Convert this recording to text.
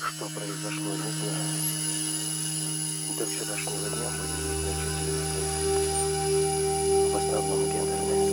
Что произошло, не знаю. До вчерашнего дня были незначительные. В основном гендерные.